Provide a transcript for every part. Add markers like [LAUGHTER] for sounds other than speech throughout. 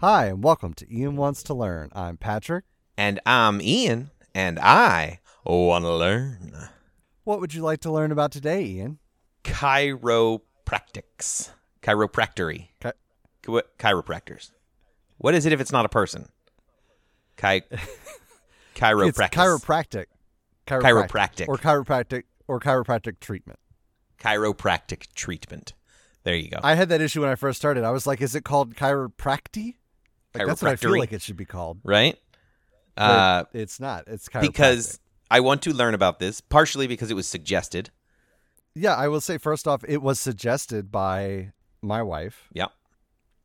Hi, and welcome to Ian Wants to Learn. I'm Patrick. And I'm Ian, and I want to learn What would you like to learn about today, Ian? chiropractics, chiropractory, Chi- Chi- chiropractors. What is it if it's not a person? Chi- [LAUGHS] It's chiropractic. chiropractic. Chiropractic. Or chiropractic or chiropractic treatment. chiropractic treatment. There you go. I had that issue when I first started. I was like, is it called chiropractic? Like, that's what I feel like it should be called. right? Uh, it's not. It's chiropractic. because I want to learn about this, partially because it was suggested. yeah, I will say first off, it was suggested by my wife. Yep.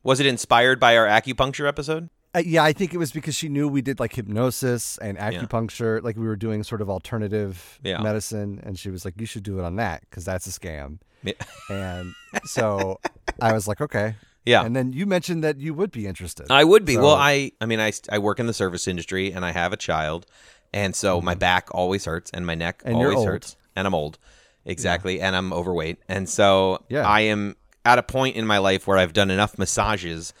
Was it inspired by our acupuncture episode? Uh, yeah, I think it was because she knew we did like hypnosis and acupuncture, like we were doing sort of alternative Yeah. medicine, and she was like, "You should do it on that because that's a scam." Yeah. And so I was like, "Okay." Yeah. And then you mentioned that you would be interested. I would be. So- well, I I mean I I work in the service industry and I have a child. And so my back always hurts and my neck Mm-hmm. And always hurts and I'm old. Exactly. And I'm overweight. And so Yeah. I am at a point in my life where I've done enough massages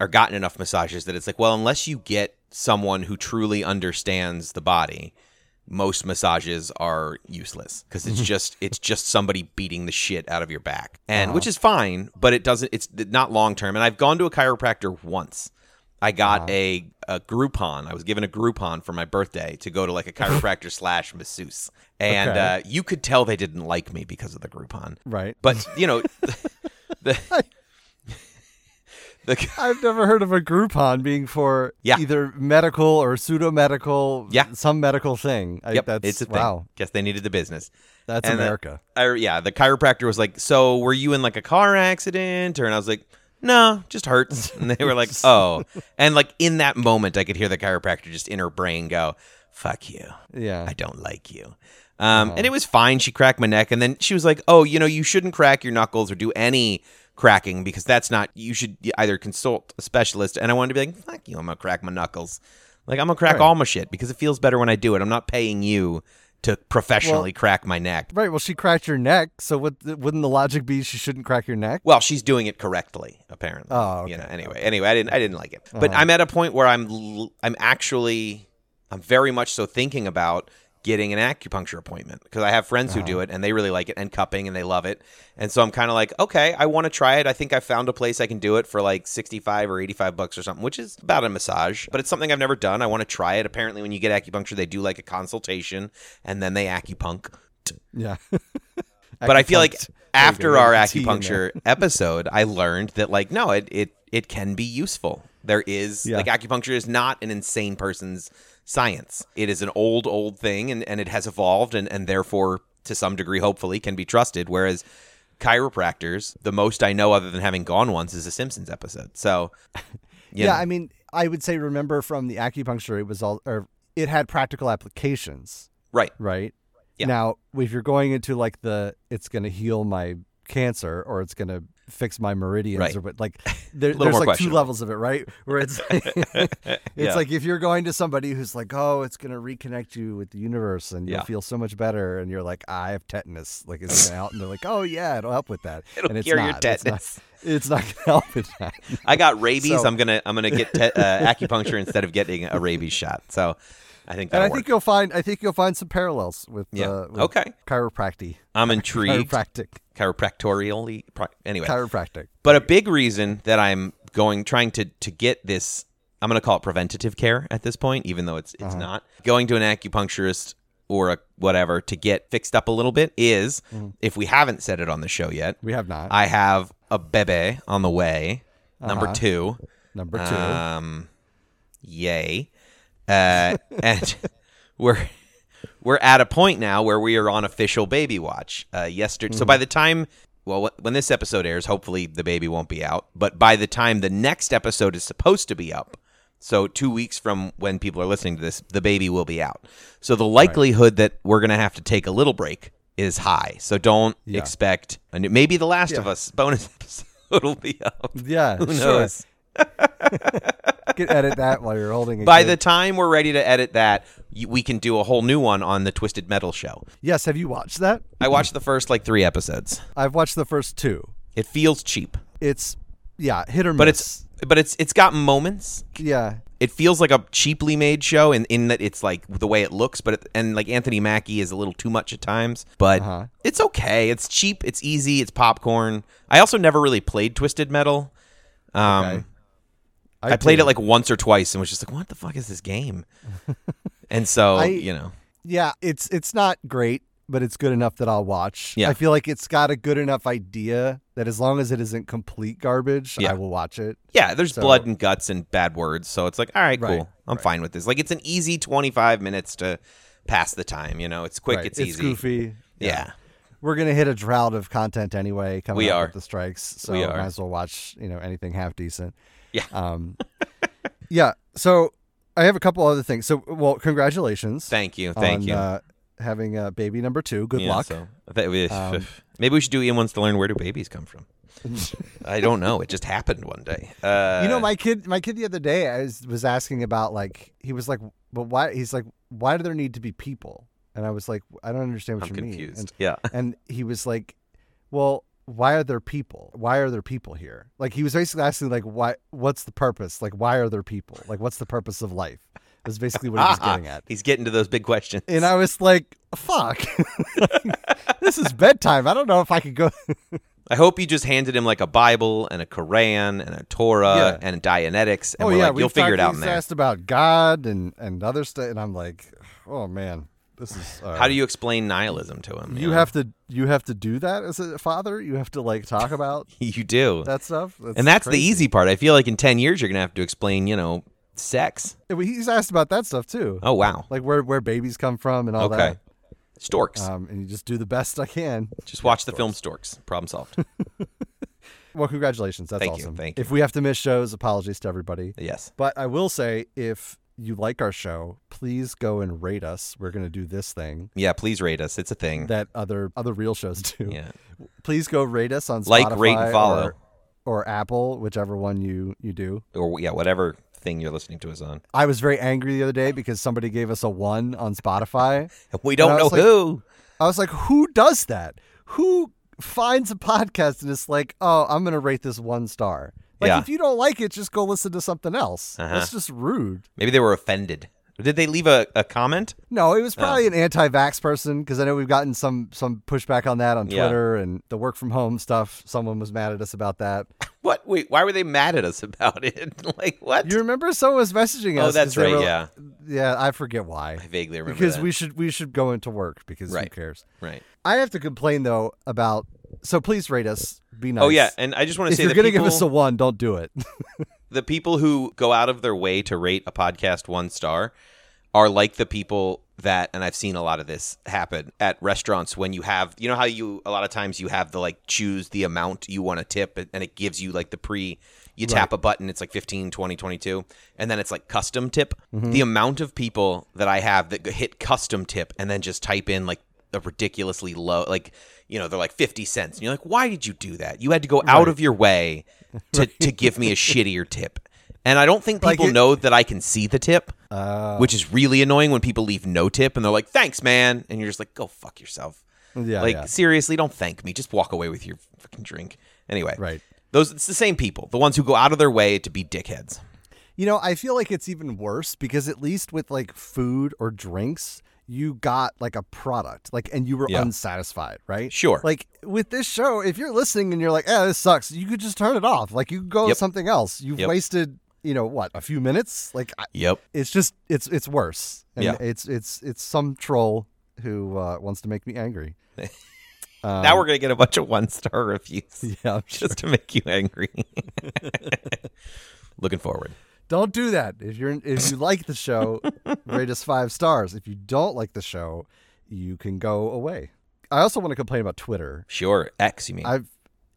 or gotten enough massages that it's like, well, unless you get someone who truly understands the body, most massages are useless because it's just it's just somebody beating the shit out of your back. And which is fine but it doesn't it's not long term and i've gone to a chiropractor once. I got a, a groupon. I was given a groupon for my birthday to go to like a [LAUGHS] chiropractor slash masseuse. And Okay. uh, you could tell they didn't like me because of the groupon. Right. but you know [LAUGHS] the, the [LAUGHS] I've never heard of a Groupon being for Yeah. either medical or pseudo medical, Yeah. some medical thing. I, yep that's it's a thing wow. guess they needed the business That's And, America. I, yeah, the chiropractor was like, "So, were you in like a car accident?" Or and I was like, "No, just hurts." [LAUGHS] And they were like, [LAUGHS] "Oh," and like in that moment, I could hear the chiropractor just in her brain go, "Fuck you, yeah. I don't like you." Um, and it was fine. She cracked my neck, and then she was like, "Oh, you know, you shouldn't crack your knuckles or do any." Cracking because that's not you should either consult a specialist and i wanted to be like fuck you i'm gonna crack my knuckles like i'm gonna crack Right. all my shit because it feels better when i do it i'm not paying you to professionally crack my neck Right. Well, she cracked your neck, so what, wouldn't the logic be she shouldn't crack your neck? Well, she's doing it correctly, apparently. Oh, You know, okay, anyway, anyway, I didn't, I didn't like it, but Uh-huh. I'm at a point where I'm, I'm actually, I'm very much so thinking about getting an acupuncture appointment because I have friends who Uh-huh. do it and they really like it and cupping and they love it, and so I'm kind of like, okay, I want to try it. I think I found a place I can do it for like 65 or 85 bucks or something, which is about a massage, but it's something I've never done. I want to try it. Apparently, when you get acupuncture, they do like a consultation and then they acupunk. Yeah. [LAUGHS] But I feel like after our go, T in there. acupuncture [LAUGHS] episode, I learned that like no, it it it can be useful. There is Yeah. like acupuncture is not an insane person's science. It is an old old thing and and it has evolved and and therefore to some degree hopefully can be trusted whereas chiropractors, the most I know other than having gone once is a Simpsons episode. So [LAUGHS] Yeah, know, I mean, I would say remember from the acupuncture, it was all, or it had practical applications, right. right? Yeah. Now, if you're going into like the, it's going to heal my cancer or it's going to fix my meridians Right. or what, like there, [LAUGHS] there's like two levels of it, right? Where it's, [LAUGHS] [LAUGHS] it's Yeah. like if you're going to somebody who's like, oh, it's going to reconnect you with the universe and you'll Yeah. feel so much better, and you're like, I have tetanus, like it's to and they're like, oh yeah, it'll help with that, It'll and it's cure your not. It's not- tetanus. It's not, to help with that. I got rabies. So- I'm gonna I'm gonna get te- uh, acupuncture instead of getting a rabies shot. So I think that I think you'll find I think you'll find some parallels with Yeah. uh, with Okay. chiropractic I'm [LAUGHS] intrigued. chiropractic chiropractorially anyway chiropractic. but a big reason that i'm going trying to to get this i'm going to call it preventative care at this point even though it's it's not going to an acupuncturist or a whatever to get fixed up a little bit is if we haven't said it on the show yet We have not i have a bebe on the way number Uh-huh. two number two. um yay uh and [LAUGHS] we're we're at a point now where we are on official baby watch. Uh, yesterday, so by the time, well, when this episode airs, hopefully the baby won't be out. But by the time the next episode is supposed to be up, so two weeks from when people are listening to this, the baby will be out. So the likelihood that we're gonna have to take a little break is high. So don't Yeah. expect. A new, maybe the Last of Us bonus [LAUGHS] episode will be up. yeah, Who knows? You [LAUGHS] can edit that while you're holding. By kid. the time we're ready to edit that, we can do a whole new one on the Twisted Metal show. yes, have you watched that? I watched the first like three episodes. I've watched the first two. It feels cheap. It's yeah, hit or miss. But it's but it's it's got moments. Yeah. It feels like a cheaply made show in, in that it's like the way it looks, but it, and like Anthony Mackie is a little too much at times, but Uh-huh. it's okay. It's cheap. It's easy. It's popcorn. I also never really played Twisted Metal. Um, Okay. I, played it like once or twice and was just like, what the fuck is this game? [LAUGHS] and so I- you know, Yeah, it's it's not great, but it's good enough that I'll watch. Yeah. I feel like it's got a good enough idea that as long as it isn't complete garbage, Yeah. I will watch it. yeah, there's So- blood and guts and bad words, so it's like, all right, cool. Right, I'm right. fine with this. Like it's an easy 25 minutes to pass the time. You know, it's quick. Right. It's, easy. Goofy. Yeah. We're gonna hit a drought of content anyway. Coming We up are. with the strikes, so We might as well watch you know anything half decent. Yeah. [LAUGHS] Um. yeah. So I have a couple other things. So well, congratulations. Thank you. Thank on, you. Uh, having a baby number two. Good Yeah, luck. So we- Um, [SIGHS] maybe we should do Ian wants to learn where do babies come from. [LAUGHS] I don't know. It just happened one day. Uh, you know, my kid, my kid the other day, I was, was asking about like he was like, but why? He's like, why do there need to be people? And I was like, I don't understand what I'm you confused. mean. yeah. And, and he was like, well, why are there people? Why are there people here? Like he was basically asking like, why? What's the purpose? Like, why are there people? Like, what's the purpose of life? Is basically what he was getting at. [LAUGHS] He's getting to those big questions. And I was like, fuck, [LAUGHS] this is bedtime. I don't know if I could go. [LAUGHS] I hope you just handed him like a Bible and a Quran and a Torah Yeah. and Dianetics, and oh we're yeah, like, you'll figure it out in there. asked about God and and other stuff, and I'm like, oh man, this is. Uh, How do you explain nihilism to him? You know? have to you have to do that as a father. You have to like talk about [LAUGHS] you do, that stuff. and that's the easy part. I feel like in ten years you're gonna have to explain, you know, sex. Yeah, He's asked about that stuff too, Oh wow, like where where babies come from and all okay, storks. Um, and you just do the best I can. just watch the film Storks. Problem solved. [LAUGHS] Well, congratulations. That's Thank you, awesome. thank If we have to miss shows, apologies to everybody. yes. But I will say, if you like our show, please go and rate us. We're going to do this thing Yeah, please rate us. It's a thing. that other other real shows do. yeah. Please go rate us on Like, Spotify rate, and follow. or, or Apple, whichever one you you do. Or yeah, whatever thing you're listening to us on. I was very angry the other day because somebody gave us a one on Spotify. [LAUGHS] We don't know like- who. I was like, who does that? Who finds a podcast and is like, oh, I'm going to rate this one star? Like, Yeah. if you don't like it, just go listen to something else. Uh-huh. That's just rude. Maybe they were offended. Did they leave a, a comment? No, it was Oh. probably an anti-vax person because I know we've gotten some some pushback on that on Yeah. Twitter and the work from home stuff. Someone was mad at us about that. [LAUGHS] What? Wait, why were they mad at us about it? [LAUGHS] like what? You remember someone was messaging us? Oh, that's right. were- yeah, yeah. I forget why. I vaguely remember Because that. we should we should go into work because who cares? right. I have to complain though about. So please rate us. Be nice. Oh yeah, and I just want to If say you're gonna give us a one, don't do it. [LAUGHS] the people who go out of their way to rate a podcast one star are like the people that and I've seen a lot of this happen at restaurants when you have you know how you a lot of times you have the like choose the amount you want to tip and it gives you like the pre you tap a button it's like 15 20 22 and then it's like custom tip mm-hmm. the amount of people that I have that hit custom tip and then just type in like a ridiculously low like you know they're like 50 cents and you're like why did you do that you had to go out of your way to [LAUGHS] to give me a shittier tip and I don't think Like people it- know that I can see the tip, Uh, which is really annoying when people leave no tip and they're like, "Thanks, man," and you're just like, "Go fuck yourself." yeah, like yeah. seriously, don't thank me. Just walk away with your fucking drink. Anyway, Right. Those it's the same people, the ones who go out of their way to be dickheads. You know, I feel like it's even worse because at least with like food or drinks, you got like a product, like, and you were Yeah. unsatisfied, right? Sure. Like with this show, if you're listening and you're like, "eh, this sucks," you could just turn it off. Like you could go to something else. You've Yep. wasted, you know, what a few minutes. Like I- Yep. it's just it's it's worse. And Yeah. It's it's it's some troll who uh, wants to make me angry. Um, [LAUGHS] now we're gonna get a bunch of one star [LAUGHS] reviews [LAUGHS] yeah. I'm sure. just to make you angry. Looking forward. Don't do that. If you're if you like the show, [LAUGHS] rate us five stars. If you don't like the show, you can go away. I also want to complain about Twitter. Sure. X, you mean? I've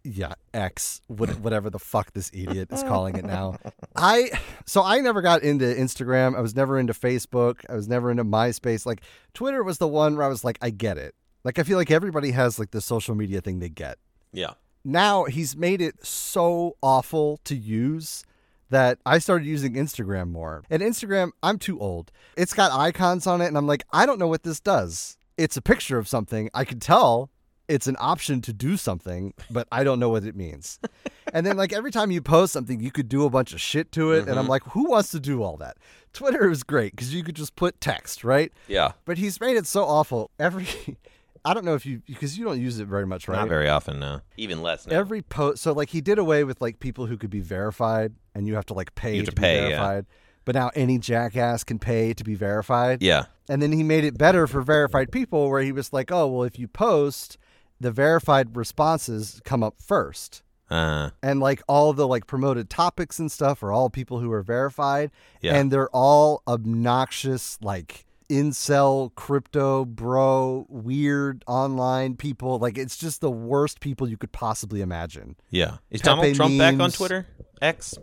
yeah, X, whatever the fuck this idiot is calling it now. [LAUGHS] I so I never got into Instagram. I was never into Facebook. I was never into MySpace. Like Twitter was the one where I was like, I get it. Like I feel like everybody has like the social media thing they get. yeah. Now he's made it so awful to use that I started using Instagram more. And Instagram, I'm too old. It's got icons on it, and I'm like, I don't know what this does. It's a picture of something. I can tell it's an option to do something, but I don't know what it means. [LAUGHS] and then like every time you post something, you could do a bunch of shit to it, and I'm mm-hmm. like, who wants to do all that? Twitter is great because you could just put text, right? Yeah. But he's made it so awful. Every, [LAUGHS] I don't know if you because you don't use it very much, right? Not very often, no. Even less now. Every post, so like he did away with like people who could be verified, and you have to like pay You have to, to be pay, yeah. verified. But now any jackass can pay to be verified. yeah. And then he made it better for verified people, where he was like, "Oh, well, if you post, the verified responses come up first, Uh, and like all the like promoted topics and stuff are all people who are verified, Yeah. and they're all obnoxious, like." Incel crypto bro weird online people like it's just the worst people you could possibly imagine yeah. Is Pepe Donald Trump back on. Twitter? X?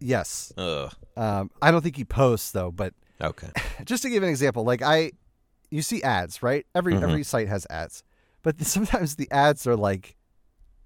yes Ugh. um, i don't think he posts though but Okay. [LAUGHS] just to give an example, like I, you see ads, right? Every Mhm. every site has ads, but [LAUGHS] sometimes the ads are like,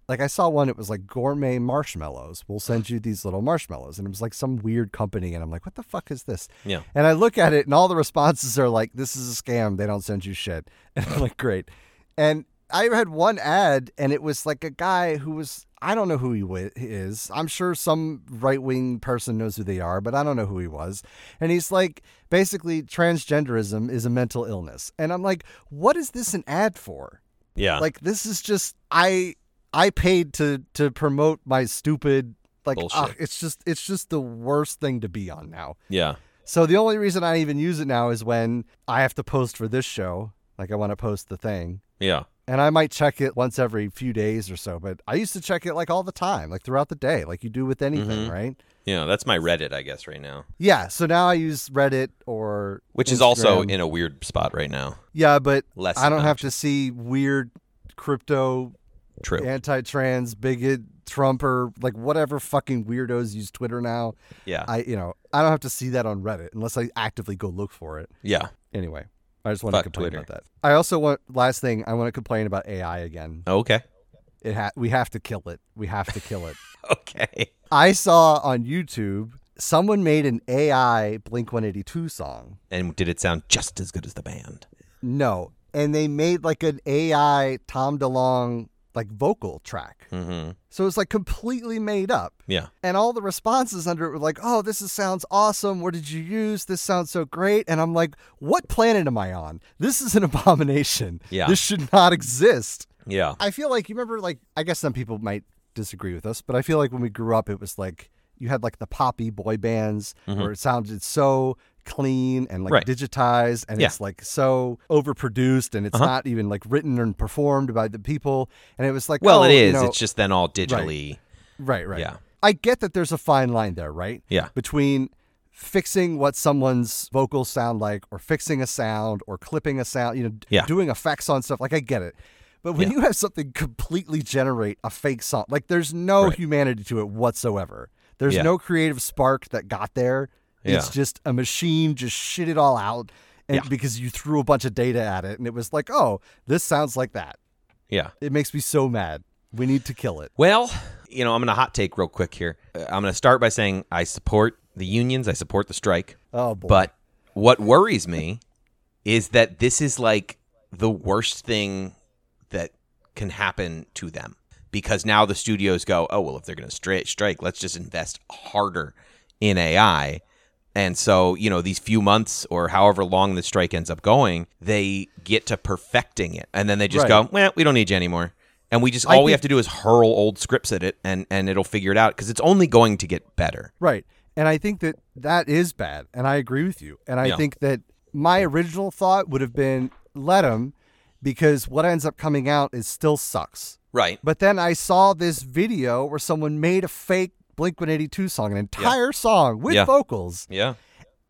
like I saw one. It was like gourmet marshmallows. We'll send [SIGHS] you these little marshmallows, and it was like some weird company, and I'm like, what the fuck is this? Yeah. And I look at it, and all the responses are like, this is a scam. They don't send you shit. [LAUGHS] And I'm like, great. And I had one ad, and it was like a guy who was. I don't know who he is. I'm sure some right wing person knows who they are, but I don't know who he was. And he's like, basically, transgenderism is a mental illness. And I'm like, what is this an ad for? Yeah. Like, this is just I I paid to to promote my stupid like. Bullshit. ah, it's just it's just the worst thing to be on now. yeah. So the only reason I even use it now is when I have to post for this show. Like I want to post the thing. Yeah. And I might check it once every few days or so, but I used to check it like all the time, like throughout the day, like you do with anything, Mhm. right? Yeah. That's my Reddit, I guess, right now. Yeah. So now I use Reddit or Which is also in a weird spot right now. yeah, but Less I don't have to see weird crypto True. anti-trans bigot Trump or like whatever fucking weirdos use Twitter now. Yeah. I you know I don't have to see that on Reddit unless I actively go look for it. yeah. Anyway, I just want to complain Twitter. about that. I also want last thing I want to complain about AI again. Oh, okay. It ha- we have to kill it. We have to kill it. [LAUGHS] Okay. I saw on YouTube someone made an AI Blink 182 song. And did it sound just as good as the band? No, and they made like an AI Tom DeLonge like vocal track. Mm-hmm. So it's like completely made up. Yeah. And all the responses under it were like, "Oh, this is, sounds awesome. What did you use? This sounds so great." And I'm like, "What planet am I on? This is an [LAUGHS] abomination. Yeah. This should not exist." Yeah. I feel like you remember like I guess some people might disagree with us, but I feel like when we grew up it was like you had like the poppy boy bands where it sounded so clean and like. Right. digitized and Yeah. it's like so overproduced and it's Uh-huh. not even like written and performed by the people and it was like Well, oh, it you know- it's just then all digitally. right right Yeah. I get that there's a fine line there right Yeah. between fixing what someone's vocals sound like or fixing a sound or clipping a sound you know Yeah. doing effects on stuff like i get it but when Yeah. you have something completely generate a fake song like there's no Right. humanity to it whatsoever there's Yeah. no creative spark that got there it's just a machine just shit it all out and Yeah. because you threw a bunch of data at it and it was like oh this sounds like that Yeah. it makes me so mad we need to kill it Well, you know, I'm going to hot take real quick here. Uh, I'm going to start by saying I support the unions. I support the strike. oh boy But what worries me [LAUGHS] is that this is like the worst thing that can happen to them because now the studios go, oh, well, if they're going to stri- strike, let's just invest harder in AI. And so, you know, these few months or however long the strike ends up going, they get to perfecting it. And then they just Right. go, well, we don't need you anymore. And we just, I all we think- have to do is hurl old scripts at it and, and it'll figure it out because it's only going to get better. Right. And I think that that is bad. And I agree with you. And I Yeah. think that my original thought would have been let them because what ends up coming out is still sucks. Right. But then I saw this video where someone made a fake Blink 182 song, an entire song with Yeah. vocals. Yeah.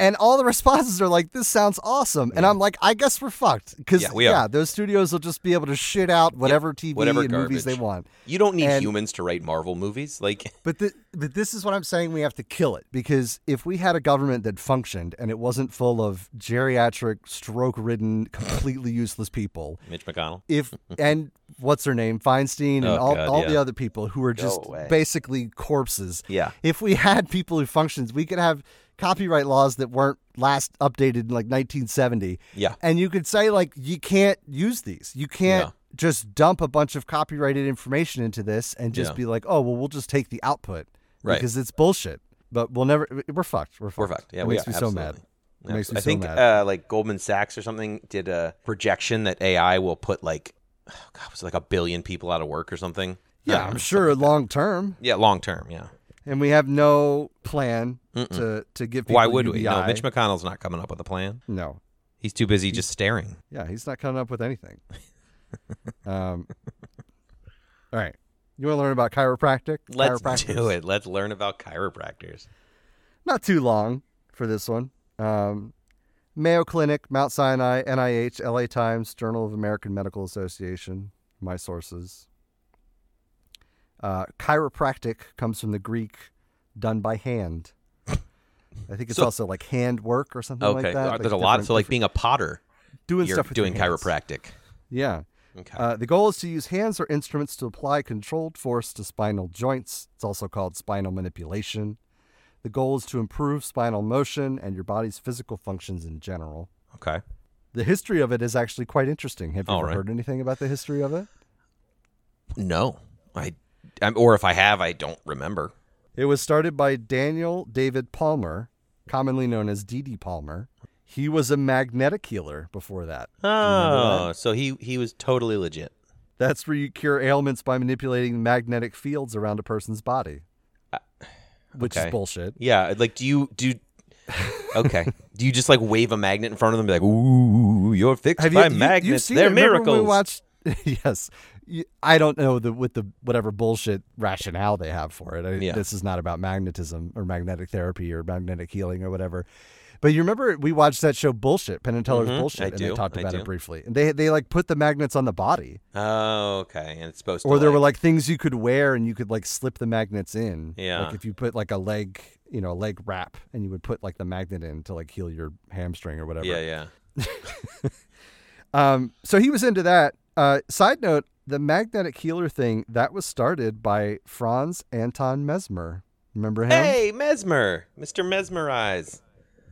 And all the responses are like, this sounds awesome. And I'm like, I guess we're fucked. Because, Yeah, yeah, those studios will just be able to shit out whatever TV whatever and movies they want. You don't need And- humans to write Marvel movies. Like, [LAUGHS] But th- but this is what I'm saying. We have to kill it because if we had a government that functioned and it wasn't full of geriatric, stroke-ridden, completely useless people, Mitch McConnell. if [LAUGHS] and what's her name, Feinstein, and Oh, all, God, all yeah. the other people who are just basically corpses. Yeah. If we had people who functioned, we could have copyright laws that weren't last updated in like 1970. Yeah. And you could say like you can't use these. You can't just dump a bunch of copyrighted information into this and just Yeah. be like, oh well, we'll just take the output Right. because it's bullshit. But we'll never. We're fucked. We're fucked. We're fucked. Yeah, it we makes are, me so mad. It makes me I so think mad. uh, like Goldman Sachs or something did a projection that AI will put like, oh [SIGHS] God, was it like a billion people out of work or something? Yeah, I'm know. sure long term, Yeah, long term. Yeah. And we have no plan to to give. People Why would we? No, Mitch McConnell's not coming up with a plan. No, He's too busy just staring. yeah, he's not coming up with anything. [LAUGHS] um. All right, you want to learn about chiropractic? Let's do it. Let's learn about chiropractors. Not too long for this one. Um, Mayo Clinic, Mount Sinai, NIH, LA Times, Journal of American Medical Association, my sources. Uh, chiropractic comes from the Greek done by hand. I think it's So- also like hand work or something Okay, like that. there's like a lot. different- So like being a potter, doing you're stuff doing your hands. chiropractic. Yeah. Okay. Uh, the goal is to use hands or instruments to apply controlled force to spinal joints. It's also called spinal manipulation. The goal is to improve spinal motion and your body's physical functions in general. okay. The history of it is actually quite interesting. Have you All ever right. heard anything about the history of it? No, I, or if I have, I don't remember. It was started by Daniel David Palmer, commonly known as D.D. Palmer. He was a magnetic healer before that. Oh, so he he was totally legit. That's where you cure ailments by manipulating magnetic fields around a person's body, which Uh, okay. is bullshit. Yeah, like do you do? Okay, do you just like wave a magnet in front of them, and be like, "Ooh, you're fixed Have by you, you, magnets. you've seen They're it. Remember when miracles." We watched. [LAUGHS] yes, You- I don't know the with the whatever bullshit rationale they have for it. I, Yeah. This is not about magnetism or magnetic therapy or magnetic healing or whatever. But you remember we watched that show Bullshit, Penn and Teller's Mhm, Bullshit, I and do, they talked about it briefly. And they they like put the magnets on the body, oh, okay, and it's supposed to. or there were like like things you could wear and you could like slip the magnets in. Yeah. Like if you put like a leg, you know, a leg wrap, and you would put like the magnet in to like heal your hamstring or whatever. yeah, yeah. [LAUGHS] Um, so he was into that. Uh, side note: the magnetic healer thing that was started by Franz Anton Mesmer. Remember him? Hey, Mesmer, Mister Mesmerize.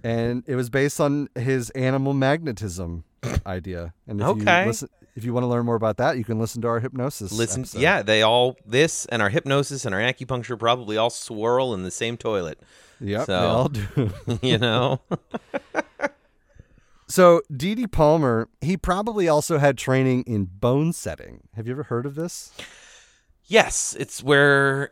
And it was based on his animal magnetism [LAUGHS] idea. And if Okay. you listen, if you want to learn more about that, you can listen to our hypnosis. Listen, episode. yeah, they all this and our hypnosis and our acupuncture probably all swirl in the same toilet. Yep. So- They all do. [LAUGHS] you know. [LAUGHS] so D.D. Palmer, he probably also had training in bone setting. Have you ever heard of this? yes, it's where.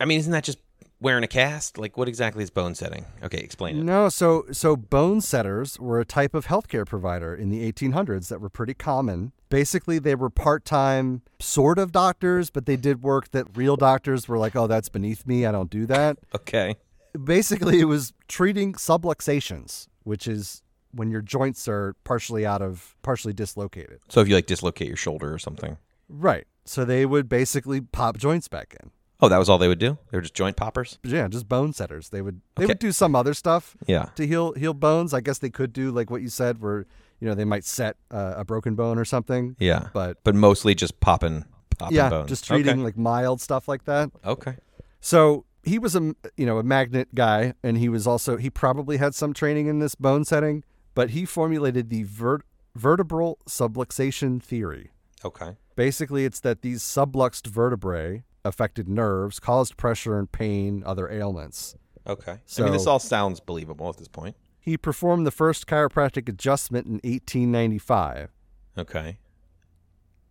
I mean, isn't that just wearing a cast? Like, what exactly is bone setting? Okay, explain it. No, so so bone setters were a type of healthcare provider in the 1800s that were pretty common. Basically, they were part-time sort of doctors, but they did work that real doctors were like, "Oh, that's beneath me. I don't do that." [LAUGHS] Okay. Basically, it was treating subluxations, which is when your joints are partially out of partially dislocated. So if you like dislocate your shoulder or something. Right. So they would basically pop joints back in. Oh, that was all they would do. They were just joint poppers. Yeah, just bone setters. They would they Okay. would do some other stuff. Yeah. to heal heal bones. I guess they could do like what you said, where you know they might set uh, a broken bone or something. Yeah. But But mostly just popping, popping yeah, bones. just treating Okay. like mild stuff like that. okay. So he was a you know a magnet guy, and he was also he probably had some training in this bone setting, but he formulated the vert- vertebral subluxation theory. Okay. Basically, it's that these subluxed vertebrae affected nerves, caused pressure and pain, other ailments. Okay. I mean, this all sounds believable at this point. He performed the first chiropractic adjustment in 1895. Okay.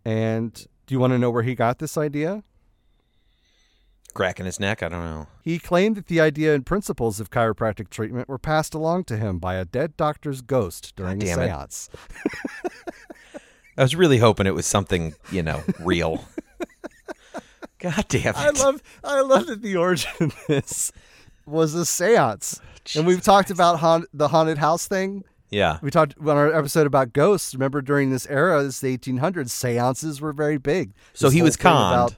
And do you want to know where he got this idea? Cracking his neck. I don't know. He claimed that the idea and principles of chiropractic treatment were passed along to him by a dead doctor's ghost during a seance. [LAUGHS] I was really hoping it was something, you know, real. God damn it. I love I love that the origin of this was a seance. Oh, and we've talked about haunt, the haunted house thing. yeah. We talked on our episode about ghosts. Remember during this era, this the 1800s, seances were very big. So he was conned about-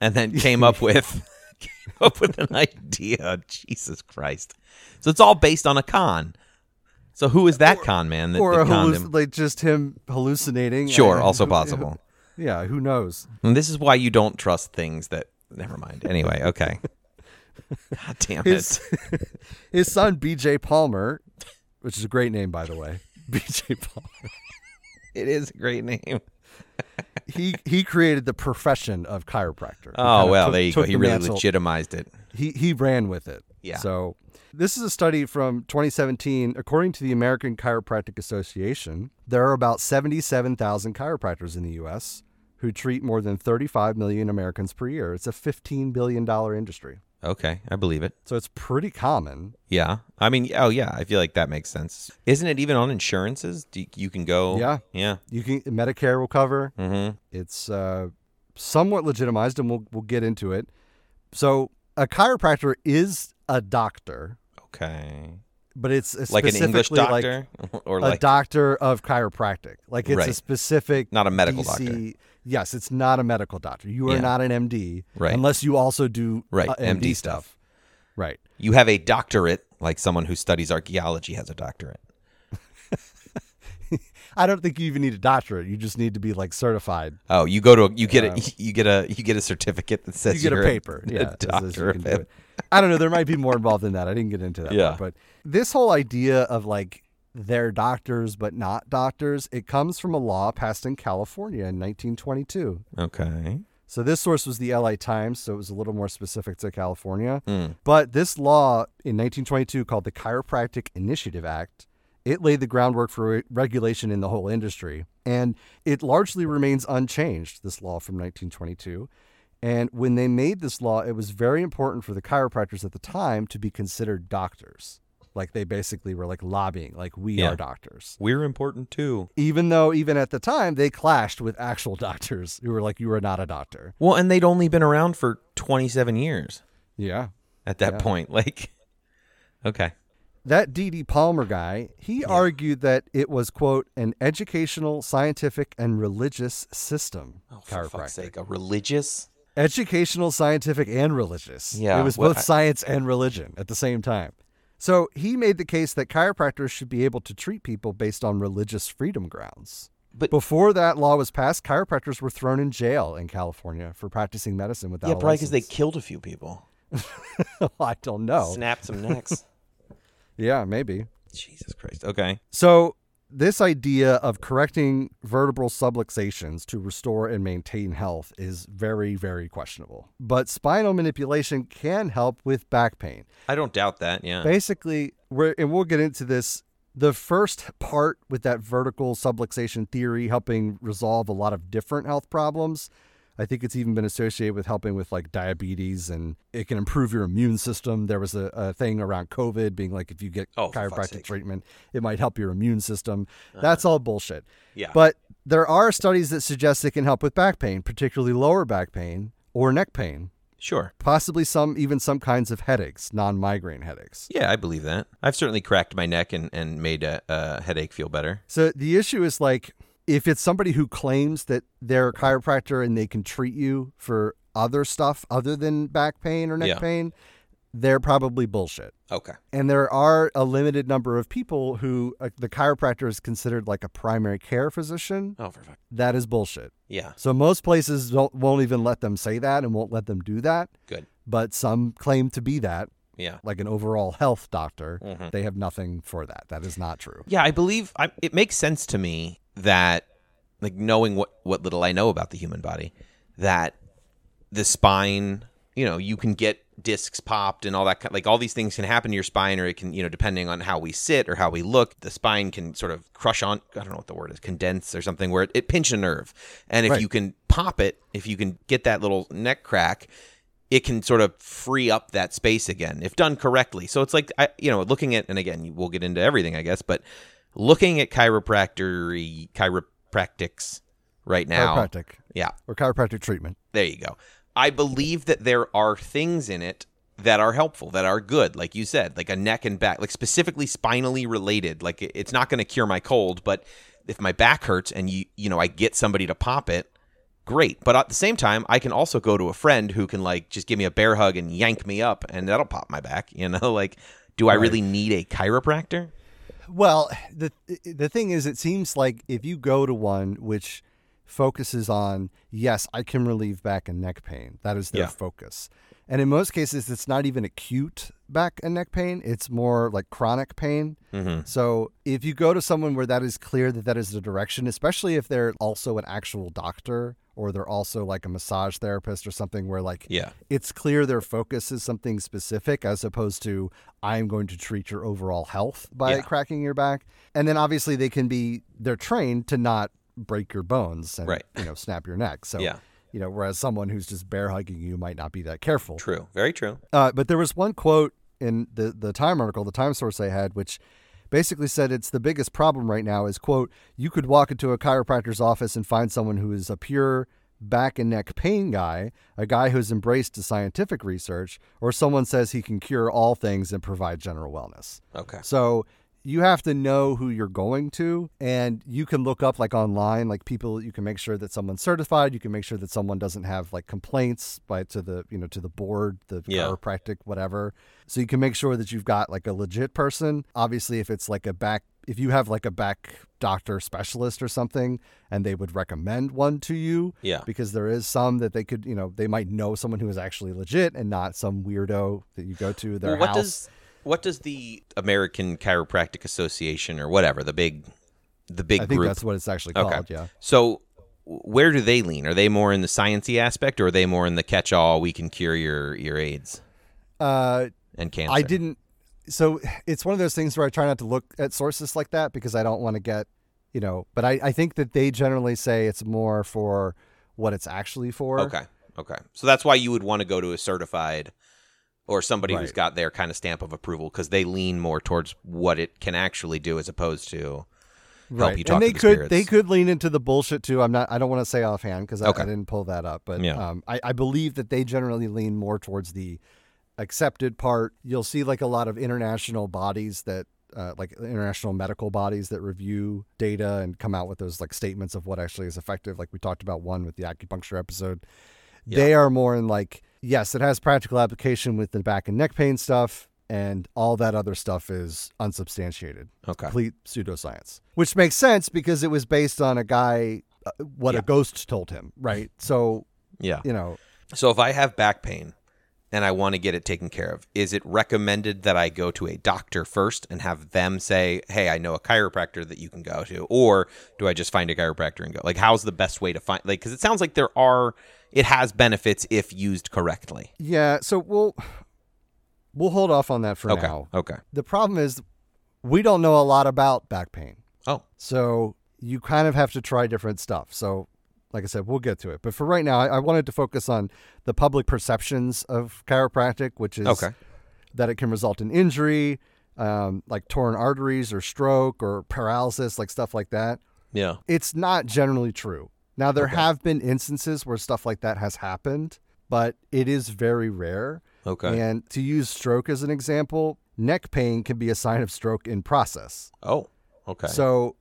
and then [LAUGHS] came up with [LAUGHS] came up with an idea. Jesus Christ. So it's all based on a con. So who is that con man that, or that a halluc- him? like just him hallucinating. Sure, and also who- possible. Yeah, who knows? And this is why you don't trust things that never mind. Anyway, okay. [LAUGHS] God damn His it. his son B.J. Palmer, which is a great name by the way, B.J. Palmer. It is a great name. [LAUGHS] he he created the profession of chiropractor. Oh well, took- there you go. He really mantle. legitimized it. He he ran with it. Yeah. So this is a study from 2017. According to the American Chiropractic Association, there are about 77,000 chiropractors in the U.S. who treat more than 35 million Americans per year. It's a 15 billion dollar industry. Okay, I believe it. So it's pretty common. Yeah. I mean, oh yeah, I feel like that makes sense. Isn't it even on insurances? Do you, you can go. Yeah. Yeah. You can Medicare will cover. Mm-hmm. It's uh, somewhat legitimized, and we'll we'll get into it. So a chiropractor is a doctor, Okay. but it's a Like an English specifically like doctor, [LAUGHS] or a like doctor of chiropractic. Like it's a Right. specific, not a medical DC doctor. Yes, it's not a medical doctor. You are Yeah. not an MD, Right. Unless you also do Right, uh, MD, MD stuff. stuff. Right. You have a doctorate, like someone who studies archaeology has a doctorate. [LAUGHS] I don't think you even need a doctorate. You just need to be like certified. Oh, you go to a, you get a [LAUGHS] you get a you get a certificate that says you get a paper. a, yeah, says doctor you of can do I don't know. There might be more involved in that. I didn't get into that. Yeah. part, but this whole idea of like they're doctors but not doctors, it comes from a law passed in California in 1922. Okay. So this source was the LA Times, so it was a little more specific to California. Mm. But this law in 1922 called the Chiropractic Initiative Act, it laid the groundwork for re- regulation in the whole industry. And it largely remains unchanged, this law from 1922. And when they made this law, it was very important for the chiropractors at the time to be considered doctors. Like they basically were like lobbying, like we Yeah. are doctors. We're important too. Even though, even at the time, they clashed with actual [LAUGHS] doctors who were like, you are not a doctor. Well, and they'd only been around for 27 years Yeah. at that Yeah. point. [LAUGHS] Like, okay. that D.D. Palmer guy, he argued that it was, quote, an educational, scientific, and religious system. Oh, for fuck's sake, a religious? Educational, scientific, and religious. Yeah, It was well, both I- science and religion at the same time. So he made the case that chiropractors should be able to treat people based on religious freedom grounds. But- before that law was passed, chiropractors were thrown in jail in California for practicing medicine without yeah, probably because they killed a few people, [LAUGHS] I don't know. snapped some necks. [LAUGHS] Yeah, maybe. Jesus Christ. Okay. So, this idea of correcting vertebral subluxations to restore and maintain health is very, very questionable. But spinal manipulation can help with back pain. I don't doubt that. Yeah. Basically, we're, and we'll get into this. The first part with that vertebral subluxation theory helping resolve a lot of different health problems. I think it's even been associated with helping with like diabetes and it can improve your immune system. There was a, a thing around COVID being like if you get Oh, chiropractic treatment, it might help your immune system. Uh-huh. That's all bullshit. Yeah. But there are studies that suggest it can help with back pain, particularly lower back pain or neck pain, Sure. possibly some even some kinds of headaches, non-migraine headaches. Yeah, I believe that. I've certainly cracked my neck and, and made a, a headache feel better. So the issue is like if it's somebody who claims that they're a chiropractor and they can treat you for other stuff other than back pain or neck Yeah. pain, they're probably bullshit. Okay. And there are a limited number of people who uh, the chiropractor is considered like a primary care physician. Oh, for fuck. That is bullshit. Yeah. So most places don't, won't even let them say that and won't let them do that. Good. But some claim to be that, Yeah. like an overall health doctor. Mhm. They have nothing for that. That is not true. Yeah, I believe I, it makes sense to me that, like, knowing what what little I know about the human body, that the spine, you know, you can get discs popped and all that. Like, all these things can happen to your spine, or it can, you know, depending on how we sit or how we look, the spine can sort of crush on. I don't know what the word is, condense or something, where it, it pinch a nerve, and if Right. you can pop it, if you can get that little neck crack. It can sort of free up that space again if done correctly. So it's like I, you know, looking at, and again, we'll get into everything, I guess, but looking at chiropractor chiropractics right now. Chiropractic Yeah, or chiropractic treatment. there you go. I believe that there are things in it that are helpful, that are good, like you said, like a neck and back, like specifically spinally related. Like it's not going to cure my cold, but if my back hurts and you you know I get somebody to pop it, great. But at the same time, I can also go to a friend who can like just give me a bear hug and yank me up, and that'll pop my back. [LAUGHS] You know, like do I really need a chiropractor? Well, the the thing is, it seems like if you go to one which focuses on yes, I can relieve back and neck pain. That is their Yeah. focus, and in most cases, it's not even acute. Back and neck pain. It's more like chronic pain. Mm-hmm. So if you go to someone where that is clear that that is the direction, especially if they're also an actual doctor or they're also like a massage therapist or something where like Yeah. it's clear their focus is something specific as opposed to I'm going to treat your overall health by Yeah. cracking your back. And then obviously they can be they're trained to not break your bones and Right. you know snap your neck. So Yeah. You know whereas someone who's just bear hugging you might not be that careful. True. Very true. Uh, but there was one quote in the the Time article, the Time source I had, which basically said it's the biggest problem right now is quote you could walk into a chiropractor's office and find someone who is a pure back and neck pain guy, a guy who's embraced the scientific research, or someone says he can cure all things and provide general wellness. Okay. So you have to know who you're going to and you can look up like online like people you can make sure that someone's certified you can make sure that someone doesn't have like complaints by to the you know to the board the Yeah. chiropractic whatever so you can make sure that you've got like a legit person obviously if it's like a back if you have like a back doctor specialist or something and they would recommend one to you Yeah. because there is some that they could you know they might know someone who is actually legit and not some weirdo that you go to their Well, what house does what does the American Chiropractic Association or whatever the big the big I think group? that's what it's actually Okay. called yeah So where do they lean? Are they more in the sciencey aspect, or are they more in the catch-all? We can cure your your AIDS uh and cancer. I didn't. So it's one of those things where I try not to look at sources like that because I don't want to get, you know. But I, I think that they generally say it's more for what it's actually for. Okay. Okay. So that's why you would want to go to a certified or somebody who's got their kind of stamp of approval because they lean more towards what it can actually do as opposed to help you talk and they to the could spirits. they could lean into the bullshit too. I'm not. I don't want to say offhand because I, Okay. I didn't pull that up. But Yeah. um, I, I believe that they generally lean more towards the accepted part. You'll see like a lot of international bodies that. Uh, like international medical bodies that review data and come out with those like statements of what actually is effective. Like we talked about one with the acupuncture episode. They are more in like, yes, it has practical application with the back and neck pain stuff, and all that other stuff is unsubstantiated Okay. complete pseudoscience, which makes sense because it was based on a guy, uh, what Yeah. a ghost told him, right? So, Yeah. you know, So if I have back pain and I want to get it taken care of, is it recommended that I go to a doctor first and have them say, "Hey, I know a chiropractor that you can go to," or do I just find a chiropractor and go? Like, how's the best way to find? Like, because it sounds like there are, it has benefits if used correctly. yeah, so we'll we'll hold off on that for Okay. now. Okay. The problem is we don't know a lot about back pain. Oh. So, you kind of have to try different stuff. So, like I said, we'll get to it. But for right now, I, I wanted to focus on the public perceptions of chiropractic, which is Okay. that it can result in injury, um, like torn arteries or stroke or paralysis, like stuff like that. Yeah. It's not generally true. Now, there Okay. have been instances where stuff like that has happened, but it is very rare. Okay. And to use stroke as an example, neck pain can be a sign of stroke in process. oh. Okay. So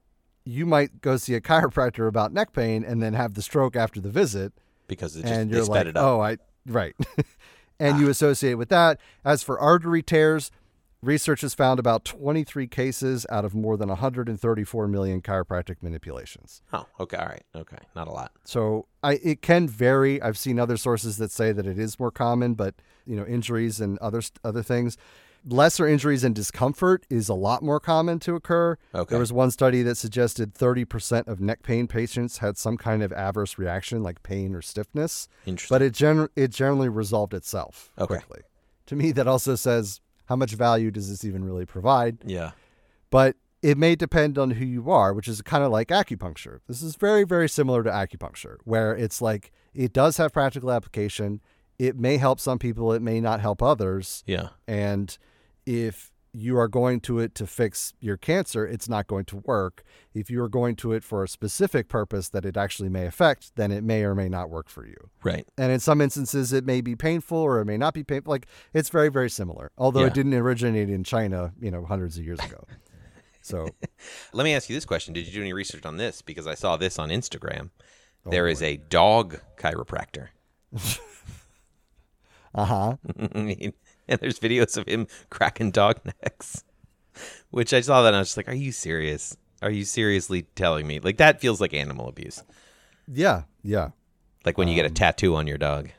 you might go see a chiropractor about neck pain and then have the stroke after the visit, because it just and you're sped like, it up. oh, I right, [LAUGHS] and you ah. associate with that. As for artery tears, research has found about 23 cases out of more than 134 million chiropractic manipulations. Oh. Okay. All right. Okay. Not a lot. So I it can vary. I've seen other sources that say that it is more common, but you know, injuries and other other things. Lesser injuries and discomfort is a lot more common to occur. Okay. There was one study that suggested 30% of neck pain patients had some kind of adverse reaction like pain or stiffness, Interesting. but it gen- it generally resolved itself Okay. quickly. To me that also says how much value does this even really provide? yeah. but it may depend on who you are, which is kind of like acupuncture. This is very, very similar to acupuncture, where it's like it does have practical application. It may help some people, it may not help others. Yeah. And if you are going to it to fix your cancer, it's not going to work. If you are going to it for a specific purpose that it actually may affect, then it may or may not work for you. Right. And in some instances, it may be painful or it may not be painful. Like it's very, very similar, although Yeah. it didn't originate in China, you know, hundreds of years ago. [LAUGHS] So Let me ask you this question: Did you do any research on this? Because I saw this on Instagram. Oh, There is a dog chiropractor. [LAUGHS] Uh huh. [LAUGHS] I mean, [LAUGHS] and there's videos of him cracking dog necks. Which I saw that and I was just like, "Are you serious? Are you seriously telling me like that feels like animal abuse? Yeah. Yeah. Like when you Um, get a tattoo on your dog,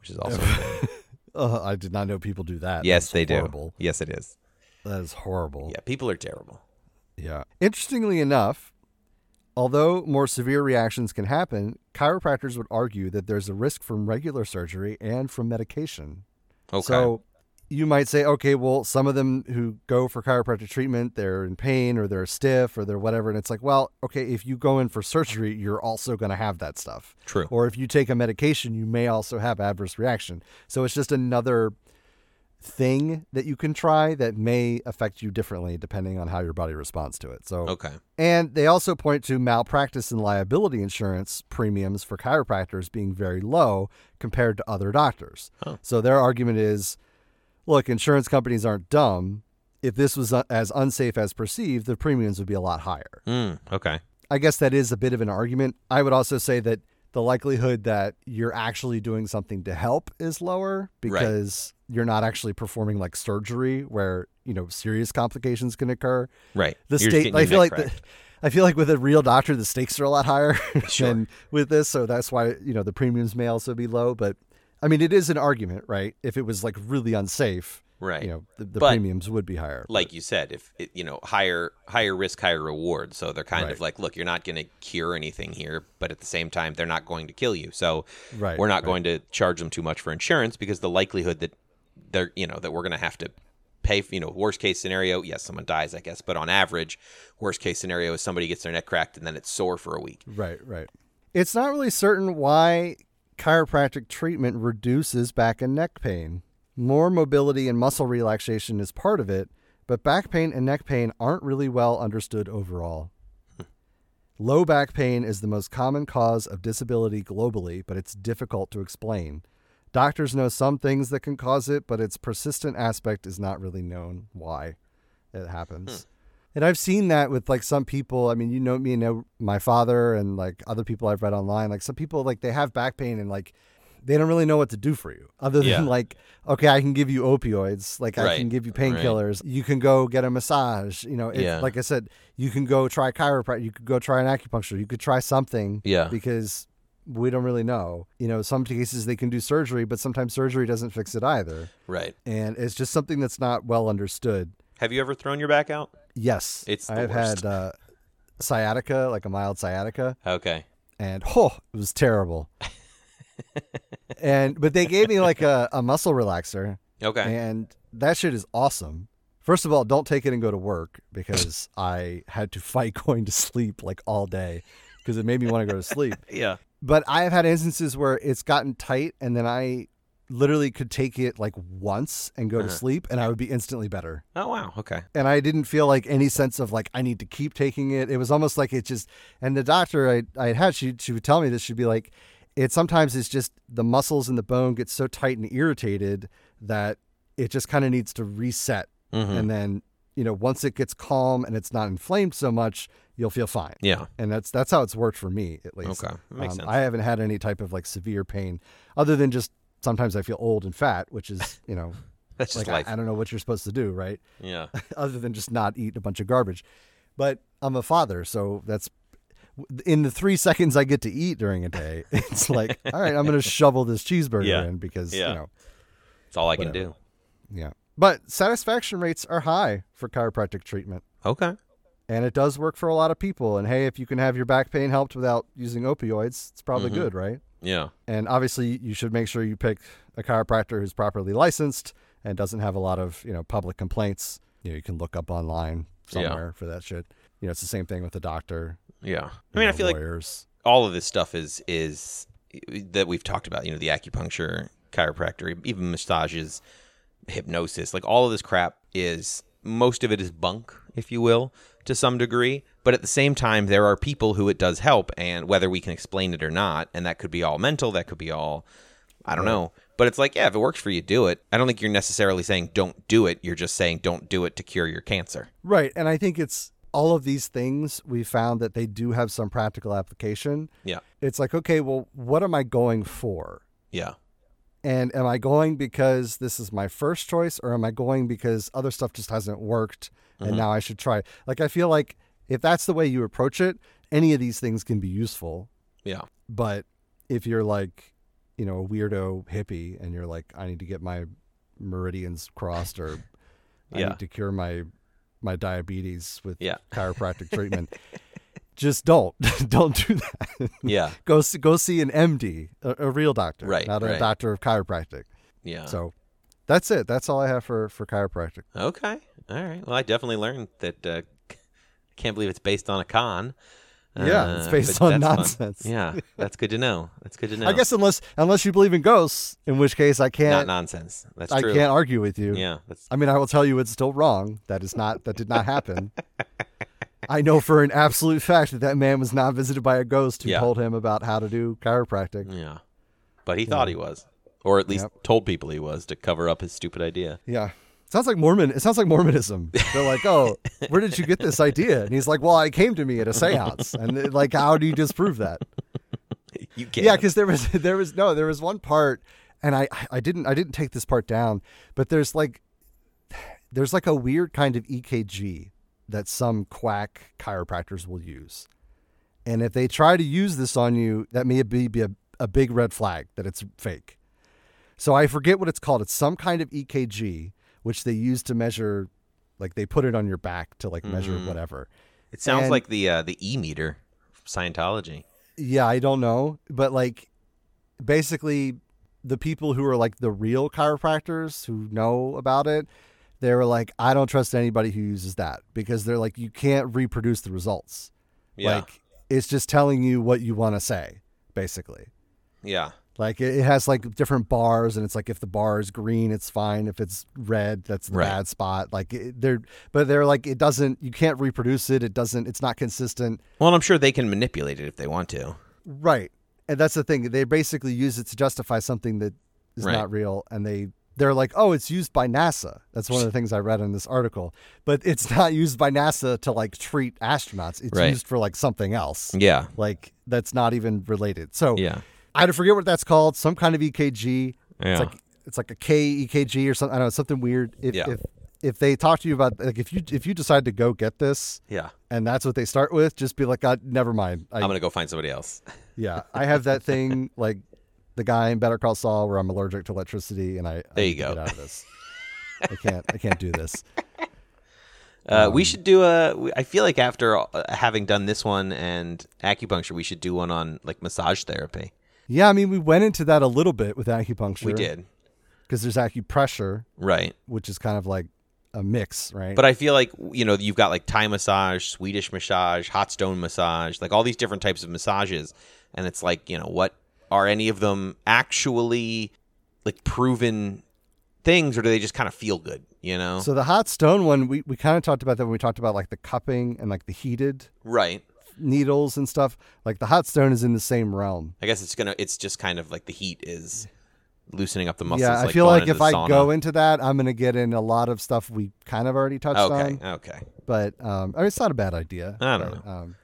which is also [LAUGHS] Uh, I did not know people do that. yes, That's they horrible. do. Yes, it is. That is horrible. Yeah, people are terrible. Yeah. Interestingly enough, although more severe reactions can happen, chiropractors would argue that there's a risk from regular surgery and from medication. Okay. So you might say, okay, well, some of them who go for chiropractic treatment, they're in pain or they're stiff or they're whatever. And it's like, well, okay, if you go in for surgery, you're also going to have that stuff. True. Or if you take a medication, you may also have adverse reaction. So it's just another thing that you can try that may affect you differently depending on how your body responds to it. So Okay. and they also point to malpractice and liability insurance premiums for chiropractors being very low compared to other doctors. Oh. So their argument is look, insurance companies aren't dumb. If this was uh, as unsafe as perceived, the premiums would be a lot higher. Mm, okay. I guess that is a bit of an argument. I would also say that the likelihood that you're actually doing something to help is lower because you're not actually performing like surgery where, you know, serious complications can occur Right. the You're state i feel like the, [LAUGHS] i feel like with a real doctor the stakes are a lot higher [LAUGHS] Sure. than with this so that's why you know the premiums may also be low but i mean it is an argument right if it was like really unsafe right. you know the, the But- premiums would be higher like you said, if it, you know higher higher risk, higher reward. So they're kind Right. of like, look, you're not going to cure anything here, but at the same time, they're not going to kill you. So Right, we're not right. going to charge them too much for insurance because the likelihood that they're you know that we're going to have to pay. You know, worst case scenario, yes, someone dies, I guess, but on average, worst case scenario is somebody gets their neck cracked and then it's sore for a week. right right it's not really certain why chiropractic treatment reduces back and neck pain more mobility and muscle relaxation is part of it but back pain and neck pain aren't really well understood overall Low back pain is the most common cause of disability globally, but it's difficult to explain. Doctors know some things that can cause it, but its persistent aspect is not really known why it happens. Hmm. And I've seen that with like some people. I mean, you know me and know my father and like other people I've read online. Like some people like they have back pain and like they don't really know what to do for you other than Yeah. [LAUGHS] like okay, I can give you opioids, like I can give you right. painkillers. You can go get a massage, you know, it, Yeah. like I said, you can go try chiropractic, you could go try an acupuncture, you could try something Yeah. because we don't really know. You know, some cases they can do surgery, but sometimes surgery doesn't fix it either. Right. And it's just something that's not well understood. Have you ever thrown your back out? Yes, It's I've worst. had uh, sciatica, like a mild sciatica, Okay. and oh, it was terrible. [LAUGHS] and but they gave me like a, a muscle relaxer, Okay. and that shit is awesome. First of all, don't take it and go to work because I had to [LAUGHS] fight going to sleep like all day because it made me want to go to sleep. [LAUGHS] yeah. But I have had instances where it's gotten tight and then I literally could take it like once and go to Uh-huh. sleep and I would be instantly better. Oh wow. Okay. And I didn't feel like any sense of like I need to keep taking it. It was almost like it just and the doctor I I had she she would tell me this she'd be like it sometimes it's just the muscles in the bone get so tight and irritated that it just kind of needs to reset Mhm. and then you know once it gets calm and it's not inflamed so much you'll feel fine Yeah. and that's that's how it's worked for me at least. Okay. Makes Um, sense. I haven't had any type of like severe pain, other than just sometimes I feel old and fat, which is [LAUGHS] you know That's just like life. I, I don't know what you're supposed to do, right? yeah. [LAUGHS] other than just not eat a bunch of garbage. But I'm a father, so that's in the three seconds I get to eat during a day. [LAUGHS] It's like, all right, I'm going to shovel this cheeseburger Yeah. in because Yeah. you know, It's all I can do. yeah. But satisfaction rates are high for chiropractic treatment. Okay. And it does work for a lot of people. And hey, if you can have your back pain helped without using opioids, it's probably Mhm. good, right? Yeah. And obviously, you should make sure you pick a chiropractor who's properly licensed and doesn't have a lot of you know public complaints. You know, you can look up online Yeah. somewhere for that shit. You know, it's the same thing with the doctor. Yeah. I you mean, I know, feel like lawyers. all of this stuff is is that we've talked about. You know, the acupuncture, chiropractor, even massages, hypnosis. Like all of this crap is most of it is bunk, if you will, to some degree. But at the same time, there are people who it does help, and whether we can explain it or not, and that could be all mental, that could be all, I don't know. But it's like, yeah, if it works for you, do it. I don't think you're necessarily saying don't do it. You're just saying don't do it to cure your cancer. right? And I think it's all of these things we found that they do have some practical application. Yeah. It's like, okay, well, what am I going for? Yeah. And am I going because this is my first choice, or am I going because other stuff just hasn't worked and Mhm. now I should try? Like, I feel like if that's the way you approach it, any of these things can be useful. Yeah. But if you're like, you know a weirdo hippie and you're like I need to get my meridians crossed or [LAUGHS] I need to cure my my diabetes with Yeah. chiropractic treatment. [LAUGHS] Just don't [LAUGHS] don't do that. Yeah. [LAUGHS] go see, go see an MD, a, a real doctor, Right, not a right. doctor of chiropractic. Yeah. So that's it. That's all I have for for chiropractic. Okay. All right. Well, I definitely learned that. Uh, [LAUGHS] can't believe it's based on a con. Yeah, it's Uh, based on that's fun. nonsense. Yeah, that's good to know. That's good to know. I guess unless unless you believe in ghosts, in which case I not can't nonsense. That's I true. can't argue with you. Yeah, that's I mean, I will tell you it's still wrong. That is not that did not happen. I know for an absolute fact that that man was not visited by a ghost who Yeah. told him about how to do chiropractic. yeah. But he thought he was, or at least Yep. told people he was to cover up his stupid idea. Yeah. Sounds like Mormon. It sounds like Mormonism. They're like, "Oh, where did you get this idea?" And he's like, "Well, it came to me at a séance." And they're like, how do you disprove that? [LAUGHS] You can't. Yeah, because there was [LAUGHS] there was no there was one part, and I I didn't I didn't take this part down, but there's like there's like a weird kind of EKG that some quack chiropractors will use, and if they try to use this on you, that may be, be a, a big red flag that it's fake. So I forget what it's called. It's some kind of EKG which they use to measure, like they put it on your back to like measure whatever. it sounds and- like the uh, the e meter Scientology. Yeah, I don't know, but like basically the people who are like the real chiropractors who know about it, they were like I don't trust anybody who uses that because they're like you can't reproduce the results. Yeah. Like it's just telling you what you want to say, basically. yeah. Like it, has like different bars, and it's like if the bar is green, it's fine. If it's red, that's the Right. bad spot. Like it, they're, but they're like it doesn't. You can't reproduce it. It doesn't. It's not consistent. Well, I'm sure they can manipulate it if they want to. Right. And that's the thing. They basically use it to justify something that is Right. not real. And they, they're like, oh, it's used by NASA. That's one of the things I read in this article. But it's [LAUGHS] not used by NASA to like treat astronauts. It's Right. used for like something else. Yeah. Like that's not even related. So Yeah. I forget what that's called. Some kind of EKG. Yeah. It's like it's like a K EKG or something. I don't know something weird. If, Yeah. if if they talk to you about like if you if you decide to go get this Yeah. and that's what they start with, just be like, God, never mind. I, I'm gonna go find somebody else. yeah, I have that thing [LAUGHS] like the guy in Better Call Saul where I'm allergic to electricity, and I I There you go. Get out of this. I can't. I can't do this. [LAUGHS] Uh, Um, we should do a. I feel like after uh, having done this one and acupuncture, we should do one on like massage therapy. Yeah, I mean, we went into that a little bit with acupuncture. We did, because there's acupressure, right? which is kind of like a mix, right? But I feel like you know you've got like Thai massage, Swedish massage, hot stone massage, like all these different types of massages, and it's like you know what are any of them actually like proven things, or do they just kind of feel good? You know, so the hot stone one, we, we kind of talked about that when we talked about like the cupping and like the heated right? needles and stuff. Like the hot stone is in the same realm. I guess it's gonna. It's just kind of like the heat is loosening up the muscles. yeah, I like feel like if I sauna. go into that, I'm gonna get in a lot of stuff we kind of already touched okay, on. okay, okay But um, I mean, it's not a bad idea. I don't but, Um,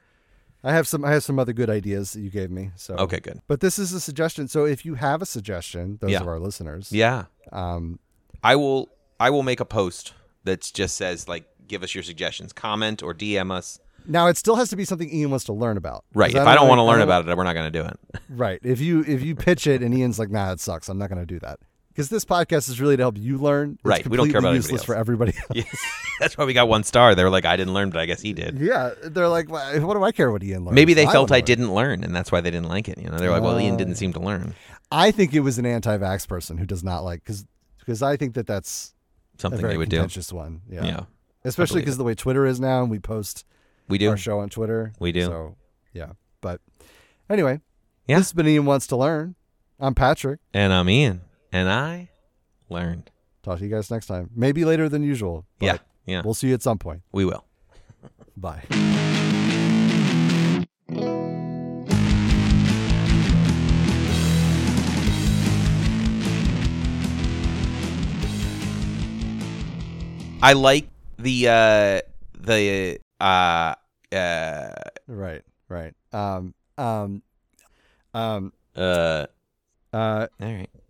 I have some. I have some other good ideas that you gave me. So okay, good. But this is a suggestion. So if you have a suggestion, those Yeah. of our listeners, Yeah, um, I will. I will make a post that just says like, give us your suggestions, comment or DM us. now it still has to be something Ian wants to learn about. Right. If I don't want to learn about it, we're not going to do it. [LAUGHS] Right. If you if you pitch it and Ian's like, nah, it sucks. I'm not going to do that because this podcast is really to help you learn. It's Right, we don't care about useless for everybody. [LAUGHS] Else. Yeah. [LAUGHS] That's why we got one star. They were like, I didn't learn, but I guess he did. yeah, they're like, "Why- what do I care what Ian learns? Maybe they I felt I learn." didn't learn, and that's why they didn't like it. You know, they're like, well, Ian didn't seem to learn I think it was an anti-vax person who does not like because because I think that that's a something very they would do. contentious one. Yeah. Yeah, Especially because the way Twitter is now, and we post we do. our show on Twitter. We do. So yeah. But anyway, Yeah. this has been Ian wants to learn. I'm Patrick. And I'm Ian, and I learned. Talk to you guys next time. Maybe later than usual. But Yeah, yeah, We'll see you at some point. we will. Bye. I like the uh the uh uh Right. Right. Um. Um. Um. uh. Uh. All right.